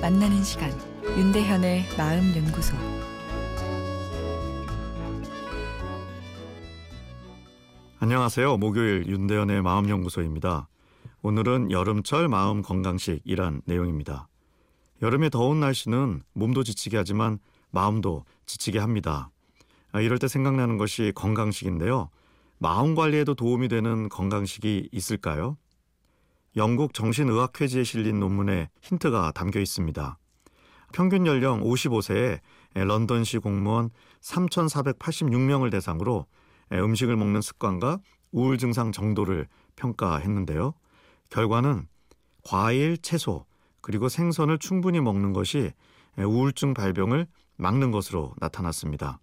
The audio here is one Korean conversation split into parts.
만나는 시간 윤대현의 마음 연구소 안녕하세요. 목요일 윤대현의 마음 연구소입니다. 오늘은 여름철 마음 건강식이란 내용입니다. 여름의 더운 날씨는 몸도 지치게 하지만 마음도 지치게 합니다. 아, 이럴 때 생각나는 것이 건강식인데요. 마음 관리에도 도움이 되는 건강식이 있을까요? 영국 정신의학회지에 실린 논문에 힌트가 담겨 있습니다. 평균 연령 55세에 런던시 공무원 3,486명을 대상으로 음식을 먹는 습관과 우울 증상 정도를 평가했는데요. 결과는 과일, 채소, 그리고 생선을 충분히 먹는 것이 우울증 발병을 막는 것으로 나타났습니다.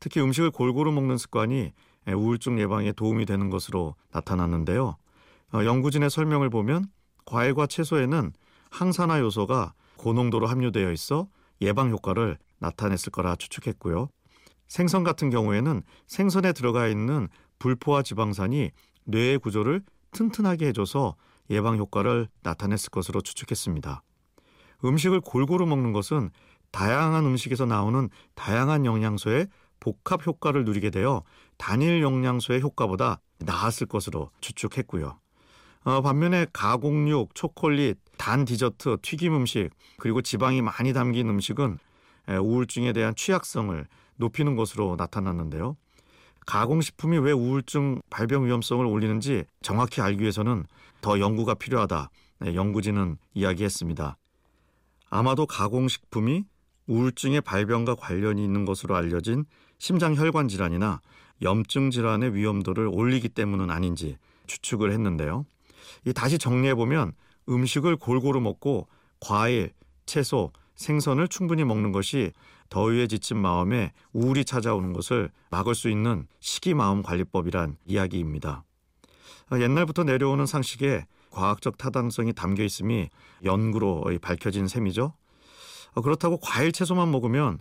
특히 음식을 골고루 먹는 습관이 우울증 예방에 도움이 되는 것으로 나타났는데요. 어, 연구진의 설명을 보면 과일과 채소에는 항산화 요소가 고농도로 함유되어 있어 예방 효과를 나타냈을 거라 추측했고요. 생선 같은 경우에는 생선에 들어가 있는 불포화 지방산이 뇌의 구조를 튼튼하게 해줘서 예방 효과를 나타냈을 것으로 추측했습니다. 음식을 골고루 먹는 것은 다양한 음식에서 나오는 다양한 영양소의 복합 효과를 누리게 되어 단일 영양소의 효과보다 나았을 것으로 추측했고요. 어, 반면에 가공육, 초콜릿, 단 디저트, 튀김 음식, 그리고 지방이 많이 담긴 음식은 우울증에 대한 취약성을 높이는 것으로 나타났는데요. 가공식품이 왜 우울증 발병 위험성을 올리는지 정확히 알기 위해서는 더 연구가 필요하다. 네, 연구진은 이야기했습니다. 아마도 가공식품이 우울증의 발병과 관련이 있는 것으로 알려진 심장혈관 질환이나 염증 질환의 위험도를 올리기 때문은 아닌지 추측을 했는데요. 이 다시 정리해 보면 음식을 골고루 먹고 과일, 채소, 생선을 충분히 먹는 것이 더위에 지친 마음에 우울이 찾아오는 것을 막을 수 있는 식이 마음 관리법이란 이야기입니다. 옛날부터 내려오는 상식에 과학적 타당성이 담겨 있음이 연구로 밝혀진 셈이죠. 그렇다고 과일 채소만 먹으면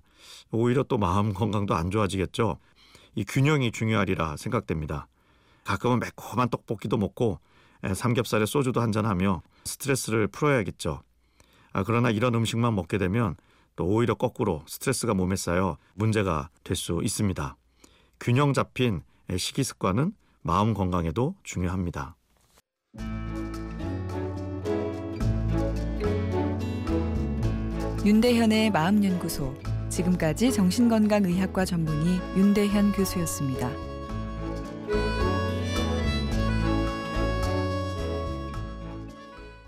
오히려 또 마음 건강도 안 좋아지겠죠. 이 균형이 중요하리라 생각됩니다. 가끔은 매콤한 떡볶이도 먹고 삼겹살에 소주도 한잔하며 스트레스를 풀어야겠죠. 아, 그러나 이런 음식만 먹게 되면 또 오히려 거꾸로 스트레스가 몸에 쌓여 문제가 될 수 있습니다. 균형 잡힌 식이 습관은 마음 건강에도 중요합니다. 윤대현의 마음연구소 지금까지 정신건강의학과 전문의 윤대현 교수였습니다.